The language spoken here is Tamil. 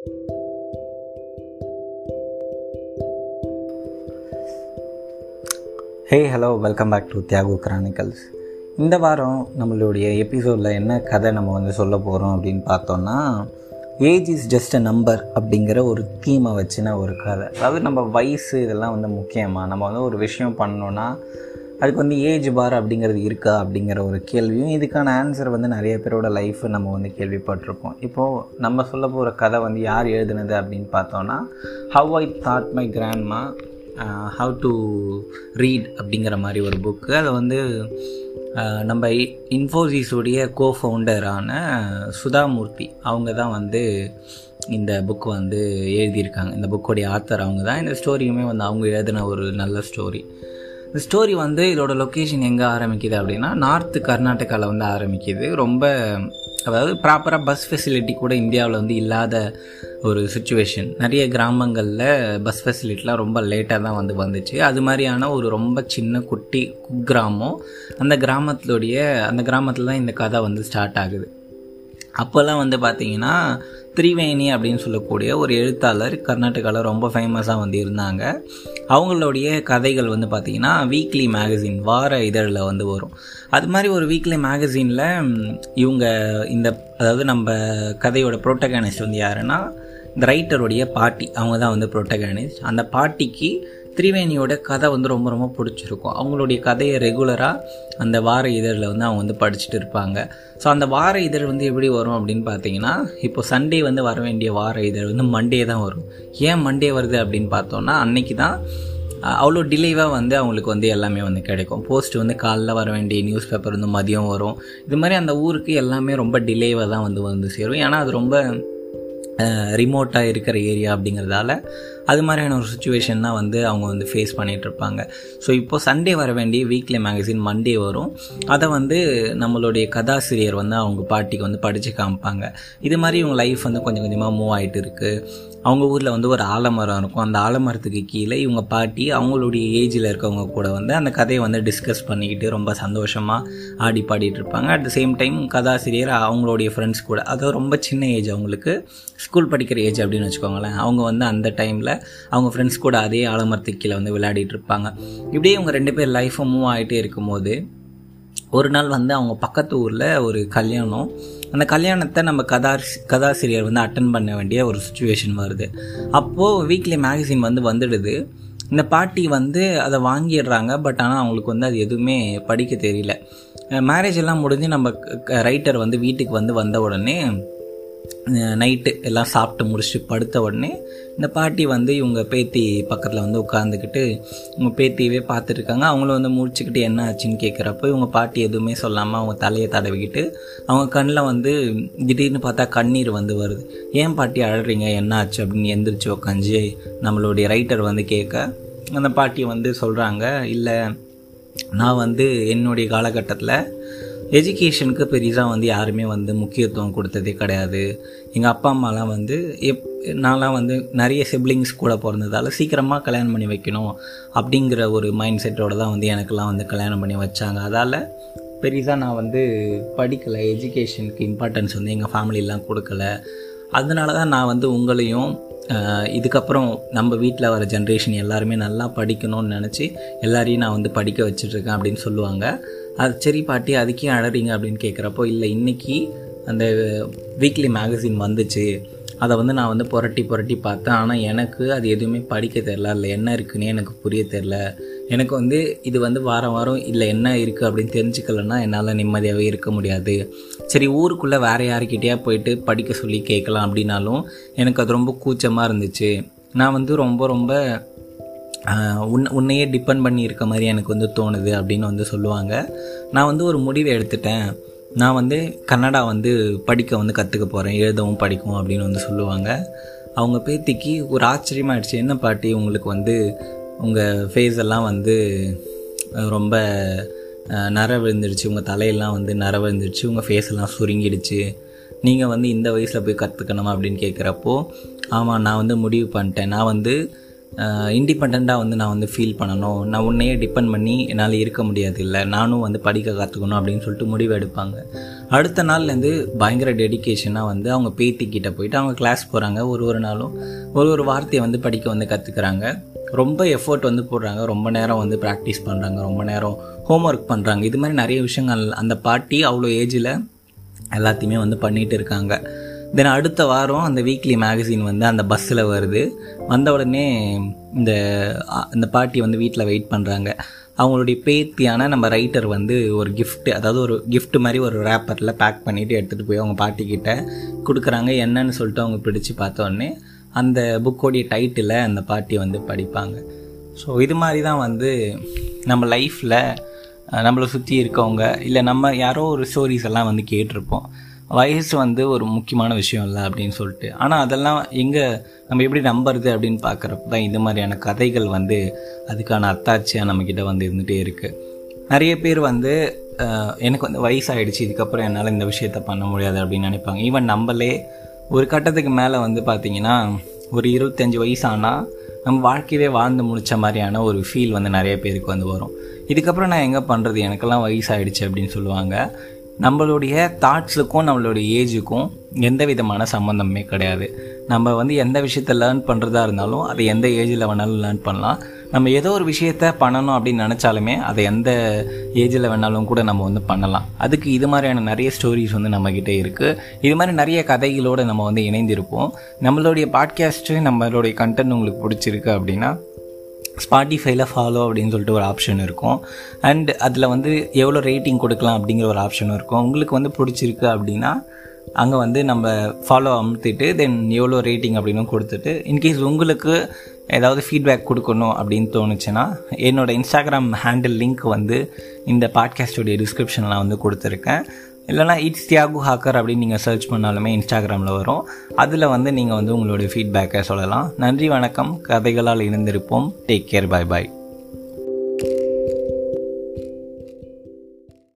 Hey hello welcome back to Thiyagu chronicles இந்த வாரம் நம்மளுடைய எபிசோடில் என்ன கதை நம்ம வந்து சொல்ல போகிறோம் அப்படின்னு பார்த்தோன்னா age is just a number அப்படிங்கிற ஒரு தீமை வச்சுன ஒரு கதை. அதாவது நம்ம வயசு இதெல்லாம் வந்து முக்கியமாக நம்ம வந்து ஒரு விஷயம் பண்ணோன்னா அதுக்கு வந்து ஏஜ் பார் அப்படிங்கிறது இருக்கா அப்படிங்கிற ஒரு கேள்வியும் இதுக்கான ஆன்சர் வந்து நிறைய பேரோட லைஃப் நம்ம வந்து கேள்விப்பட்டிருப்போம். இப்போது நம்ம சொல்ல போகிற கதை வந்து யார் எழுதுனது அப்படின்னு பார்த்தோன்னா how I taught my grandma how to read அப்படிங்கிற மாதிரி ஒரு புக்கு அதை வந்து நம்ம இன்ஃபோசிஸுடைய கோ ஃபவுண்டரான சுதாமூர்த்தி அவங்க தான் வந்து இந்த புக் வந்து எழுதியிருக்காங்க. இந்த புக்கோடைய ஆத்தர் அவங்க தான். இந்த ஸ்டோரியுமே வந்து அவங்க எழுதின ஒரு நல்ல ஸ்டோரி இந்த ஸ்டோரி வந்து இதோட லொக்கேஷன் எங்கே ஆரம்பிக்குது அப்படின்னா நார்த்து கர்நாடகாவில் வந்து ஆரம்பிக்குது. ரொம்ப அதாவது ப்ராப்பராக பஸ் ஃபெசிலிட்டி கூட இந்தியாவில் வந்து இல்லாத ஒரு சுச்சுவேஷன் நிறைய கிராமங்களில் பஸ் ஃபெசிலிட்டிலாம் ரொம்ப லேட்டாக தான் வந்து வந்துச்சு. அது மாதிரியான ஒரு ரொம்ப சின்ன குட்டி குக்கிராமம். அந்த கிராமத்துடைய அந்த கிராமத்தில் தான் இந்த கதை வந்து ஸ்டார்ட் ஆகுது. அப்போல்லாம் வந்து பார்த்திங்கன்னா திரிவேணி அப்படின்னு சொல்லக்கூடிய ஒரு எழுத்தாளர் கர்நாடகாவில் ரொம்ப ஃபேமஸாக வந்து இருந்தாங்க. அவங்களுடைய கதைகள் வந்து பார்த்திங்கன்னா வீக்லி மேகசின் வார இதழில் வந்து வரும். அது மாதிரி ஒரு வீக்லி மேகசினில் இவங்க இந்த அதாவது நம்ம கதையோட ப்ரோட்டகானிஸ்ட் வந்து யாருன்னா இந்த ரைட்டருடைய பாட்டி. அவங்க தான் வந்து ப்ரோட்டகானிஸ்ட் அந்த பாட்டிக்கு திரிவேணியோட கதை வந்து ரொம்ப ரொம்ப பிடிச்சிருக்கும். அவங்களுடைய கதையை ரெகுலராக அந்த வார இதழில் வந்து அவங்க வந்து படிச்சுட்டு இருப்பாங்க. ஸோ அந்த வார இதழ் வந்து எப்படி வரும் அப்படின்னு பார்த்தீங்கன்னா இப்போ சண்டே வந்து வர வேண்டிய வார இதழ் வந்து மண்டே தான் வரும். ஏன் மண்டே வருது அப்படின்னு பார்த்தோன்னா அன்னைக்கு தான் அவ்வளோ டிலேவாக வந்து அவங்களுக்கு வந்து எல்லாமே வந்து கிடைக்கும். போஸ்ட் வந்து காலைல வர வேண்டிய நியூஸ் பேப்பர் வந்து மதியம் வரும். இது மாதிரி அந்த ஊருக்கு எல்லாமே ரொம்ப டிலேவாக தான் வந்து வந்து சேரும். ஏன்னா அது ரொம்ப ரிமோட்டாக இருக்கிற ஏரியா அப்படிங்கிறதால அது மாதிரியான ஒரு சுச்சுவேஷன் தான் வந்து அவங்க வந்து ஃபேஸ் பண்ணிகிட்ருப்பாங்க ஸோ இப்போது சண்டே வர வேண்டிய வீக்லி மேகசின் மண்டே வரும். அதை வந்து நம்மளுடைய கதாசிரியர் வந்து அவங்க பாட்டிக்கு வந்து படித்து காமிப்பாங்க. இது மாதிரி இவங்க லைஃப் வந்து கொஞ்சம் கொஞ்சமாக மூவ் ஆகிட்டு இருக்குது அவங்க ஊரில் வந்து ஒரு ஆலமரம் இருக்கும். அந்த ஆலமரத்துக்கு கீழே இவங்க பாட்டி அவங்களுடைய ஏஜில் இருக்கவங்க கூட வந்து அந்த கதையை வந்து டிஸ்கஸ் பண்ணிக்கிட்டு ரொம்ப சந்தோஷமாக ஆடி பாடிட்டு இருப்பாங்க. அட் த சேம் டைம் கதாசிரியர் அவங்களுடைய ஃப்ரெண்ட்ஸ் கூட அதாவது ரொம்ப சின்ன ஏஜ் அவங்களுக்கு ஸ்கூல் படிக்கிற ஏஜ் அப்படின்னு வச்சுக்கோங்களேன். அவங்க வந்து அந்த டைமில் அவங்க ஃப்ரெண்ட்ஸ் கூட அதே ஆலமரத்துக்கு கீழே வந்து விளையாடிட்டு இருப்பாங்க. இப்படியே இவங்க ரெண்டு பேர் லைஃபும் மூவ் ஆகிட்டே இருக்கும்போது ஒரு நாள் வந்து அவங்க பக்கத்து ஊரில் ஒரு கல்யாணம். அந்த கல்யாணத்தை நம்ம கதா கதாசிரியர் வந்து அட்டன் பண்ண வேண்டிய ஒரு சுச்சுவேஷன் வருது. அப்போது வீக்லி மேகசின் வந்து வந்துடுது. இந்த பாட்டி வந்து அதை வாங்கிடுறாங்க பட் ஆனால் அவங்களுக்கு வந்து அது எதுவுமே படிக்க தெரியல. மேரேஜ் எல்லாம் முடிஞ்சு நம்ம ரைட்டர் வந்து வீட்டுக்கு வந்து வந்த உடனே நைட்டு எல்லாம் சாப்பிட்டு முடிச்சுட்டு படுத்த உடனே இந்த பாட்டி வந்து இவங்க பேத்தி பக்கத்தில் வந்து உட்காந்துக்கிட்டு இவங்க பேத்தியவே பார்த்துருக்காங்க அவங்களும் வந்து முடிச்சுக்கிட்டு என்ன ஆச்சுன்னு கேட்குறப்போ இவங்க பாட்டி எதுவுமே சொல்லாமல் அவங்க தலையை தடவிக்கிட்டு அவங்க கண்ணில் வந்து திடீர்னு பார்த்தா கண்ணீர் வந்து வருது. ஏன் பாட்டி அழறீங்க? என்ன ஆச்சு? அப்படின்னு எந்திரிச்சு உக்காஞ்சி நம்மளுடைய ரைட்டர் வந்து கேட்க அந்த பாட்டி வந்து சொல்கிறாங்க இல்லை நான் வந்து என்னுடைய காலகட்டத்தில் எஜுகேஷனுக்கு பெரிதாக வந்து யாருமே வந்து முக்கியத்துவம் கொடுத்ததே கிடையாது. எங்கள் அப்பா அம்மாலாம் வந்து எப் நான்லாம் வந்து நிறைய சிப்ளிங்ஸ் கூட பிறந்ததால் சீக்கிரமாக கல்யாணம் பண்ணி வைக்கணும் அப்படிங்கிற ஒரு மைண்ட் செட்டோடு தான் வந்து எனக்கெல்லாம் வந்து கல்யாணம் பண்ணி வச்சாங்க. அதால் பெரிதாக நான் வந்து படிக்கலை. எஜுகேஷனுக்கு இம்பார்ட்டன்ஸ் வந்து எங்கள் ஃபேமிலிலாம் கொடுக்கல. அதனால தான் நான் வந்து உங்களையும் இதுக்கப்புறம் நம்ம வீட்டில் வர ஜென்ரேஷன் எல்லாருமே நல்லா படிக்கணும்னு நினச்சி எல்லாரையும் நான் வந்து படிக்க வச்சுட்ருக்கேன் அப்படின்னு சொல்லுவாங்க. அது சரி பாட்டி அதுக்கே அழறீங்க அப்படின்னு கேட்குறப்போ இல்லை இன்றைக்கி அந்த வீக்லி மேகசின் வந்துச்சு. அதை வந்து நான் வந்து புரட்டி புரட்டி பார்த்தேன். ஆனால் எனக்கு அது எதுவுமே படிக்க தெரில இல்லை என்ன இருக்குன்னே எனக்கு புரிய தெரில எனக்கு வந்து இது வந்து வாரம் வாரம் இல்லை என்ன இருக்குது அப்படின்னு தெரிஞ்சுக்கலன்னா என்னால் நிம்மதியாகவே இருக்க முடியாது. சரி ஊருக்குள்ளே வேறு யாருக்கிட்டேயா போயிட்டு படிக்க சொல்லி கேட்கலாம் அப்படின்னாலும் எனக்கு அது ரொம்ப கூச்சமாக இருந்துச்சு. நான் வந்து ரொம்ப ரொம்ப உன் உன்னையே டிபெண்ட் பண்ணி இருக்க மாதிரி எனக்கு வந்து தோணுது அப்படின்னு வந்து சொல்லுவாங்க. நான் வந்து ஒரு முடிவை எடுத்துட்டேன். நான் வந்து கன்னடா வந்து படிக்க வந்து கற்றுக்க போகிறேன் எழுதவும் படிக்கும் அப்படின்னு வந்து சொல்லுவாங்க. அவங்க பேத்திக்கு ஒரு ஆச்சரியமாயிடுச்சு. என்ன பாட்டி உங்களுக்கு வந்து உங்கள் ஃபேஸ் எல்லாம் வந்து ரொம்ப நர விழுந்துடுச்சு உங்கள் தலையெல்லாம் வந்து நர விழுந்துடுச்சு உங்கள் ஃபேஸ் எல்லாம் சுருங்கிடுச்சு. நீங்கள் வந்து இந்த வயசில் போய் கற்றுக்கணுமா அப்படின்னு கேட்குறப்போ ஆமாம் நான் வந்து முடிவு பண்ணிட்டேன். நான் வந்து இண்டிபெண்ட்டாக வந்து நான் வந்து ஃபீல் பண்ணணும். நான் உன்னையே டிபெண்ட் பண்ணி என்னால் இருக்க முடியாது இல்லை நானும் வந்து படிக்க கற்றுக்கணும் அப்படின்னு சொல்லிட்டு முடிவு எடுப்பாங்க. அடுத்த நாள்லேருந்து பயங்கர டெடிக்கேஷனாக வந்து அவங்க பேத்திக்கிட்ட போயிட்டு அவங்க கிளாஸ் போகிறாங்க ஒரு ஒரு நாளும் ஒரு ஒரு வார்த்தையை வந்து படிக்க வந்து கற்றுக்குறாங்க ரொம்ப எஃபர்ட் வந்து போடுறாங்க. ரொம்ப நேரம் வந்து ப்ராக்டிஸ் பண்ணுறாங்க ரொம்ப நேரம் ஹோம் ஒர்க் பண்ணுறாங்க இது மாதிரி நிறைய விஷயங்கள் அந்த பாட்டி அவ்வளோ ஏஜில் எல்லாத்தையுமே வந்து பண்ணிகிட்டு இருக்காங்க. தென் அடுத்த வாரம் அந்த வீக்லி மேகசின் வந்து அந்த பஸ்ஸில் வருது. வந்த உடனே இந்த இந்த பாட்டி வந்து வீட்டில் வெயிட் பண்ணுறாங்க அவங்களுடைய பேத்தியான நம்ம ரைட்டர் வந்து ஒரு கிஃப்ட்டு அதாவது ஒரு கிஃப்ட் மாதிரி ஒரு ரேப்பரில் பேக் பண்ணிவிட்டு எடுத்துகிட்டு போய் அவங்க பாட்டிக்கிட்ட கொடுக்குறாங்க. என்னன்னு சொல்லிட்டு அவங்க பிடிச்சு பார்த்தோன்னே அந்த புக்கோடைய டைட்டில் அந்த பாட்டி வந்து படிப்பாங்க. ஸோ இது மாதிரி தான் வந்து நம்ம லைஃப்பில் நம்மளை சுற்றி இருக்கவங்க இல்லை நம்ம யாரோ ஒரு ஸ்டோரிஸ் எல்லாம் வந்து கேட்டிருப்போம். வயசு வந்து ஒரு முக்கியமான விஷயம் இல்லை அப்படின்னு சொல்லிட்டு. ஆனால் அதெல்லாம் எங்கே நம்ம எப்படி நம்புறது அப்படின்னு பார்க்குறப்ப தான் இந்த மாதிரியான கதைகள் வந்து அதுக்கான அத்தாட்சியாக நம்மக்கிட்ட வந்து இருந்துகிட்டே இருக்குது நிறைய பேர் வந்து எனக்கு வந்து வயசாயிடுச்சு இதுக்கப்புறம் என்னால் இந்த விஷயத்த பண்ண முடியாது அப்படின்னு நினைப்பாங்க. ஈவன் நம்மளே ஒரு கட்டத்துக்கு மேலே வந்து பார்த்திங்கன்னா ஒரு இருபத்தஞ்சி வயசு ஆனால் நம்ம வாழ்க்கையவே வாழ்ந்து முடிச்ச மாதிரியான ஒரு ஃபீல் வந்து நிறைய பேருக்கு வந்து வரும். இதுக்கப்புறம் நான் எங்கே பண்ணுறது எனக்கெல்லாம் வயசாயிடுச்சு அப்படின்னு சொல்லுவாங்க. நம்மளுடைய தாட்ஸுக்கும் நம்மளுடைய ஏஜுக்கும் எந்த விதமான சம்மந்தமே கிடையாது. நம்ம வந்து எந்த விஷயத்த லேர்ன் பண்ணுறதா இருந்தாலும் அதை எந்த ஏஜில் வேணாலும் லேர்ன் பண்ணலாம். நம்ம ஏதோ ஒரு விஷயத்த பண்ணணும் அப்படின்னு நினச்சாலுமே அதை எந்த ஏஜில் வேணாலும் கூட நம்ம வந்து பண்ணலாம். அதுக்கு இது மாதிரியான நிறைய ஸ்டோரிஸ் வந்து நம்மக்கிட்ட இருக்குது இது மாதிரி நிறைய கதைகளோடு நம்ம வந்து இணைந்திருப்போம். நம்மளுடைய பாட்காஸ்ட்டு நம்மளுடைய கண்டென்ட் உங்களுக்கு பிடிச்சிருக்கு அப்படின்னா ஸ்பாட்டிஃபைல ஃபாலோ அப்படின்னு சொல்லிட்டு ஒரு ஆப்ஷன் இருக்கும். அண்ட் அதில் வந்து எவ்வளோ ரேட்டிங் கொடுக்கலாம் அப்படிங்கிற ஒரு ஆப்ஷனும் இருக்கும். உங்களுக்கு வந்து பிடிச்சிருக்கு அப்படின்னா அங்கே வந்து நம்ம ஃபாலோ அமுத்திட்டு தென் எவ்வளோ ரேட்டிங் அப்படின்னு கொடுத்துட்டு இன்கேஸ் உங்களுக்கு ஏதாவது ஃபீட்பேக் கொடுக்கணும் அப்படின்னு தோணுச்சுன்னா என்னோடய இன்ஸ்டாகிராம் ஹேண்டில் லிங்க் வந்து இந்த பாட்காஸ்டோடைய டிஸ்கிரிப்ஷனில் வந்து கொடுத்துருக்கேன். இல்லைனா இட்ஸ் தியாகு ஹாக்கர் அப்படின்னு நீங்கள் சர்ச் பண்ணாலுமே இன்ஸ்டாகிராமில் வரும். அதில் வந்து நீங்கள் வந்து உங்களுடைய ஃபீட்பேக்கை சொல்லலாம். நன்றி வணக்கம். கதைகளால் இணைந்திருப்போம். டேக் கேர் பாய் பாய்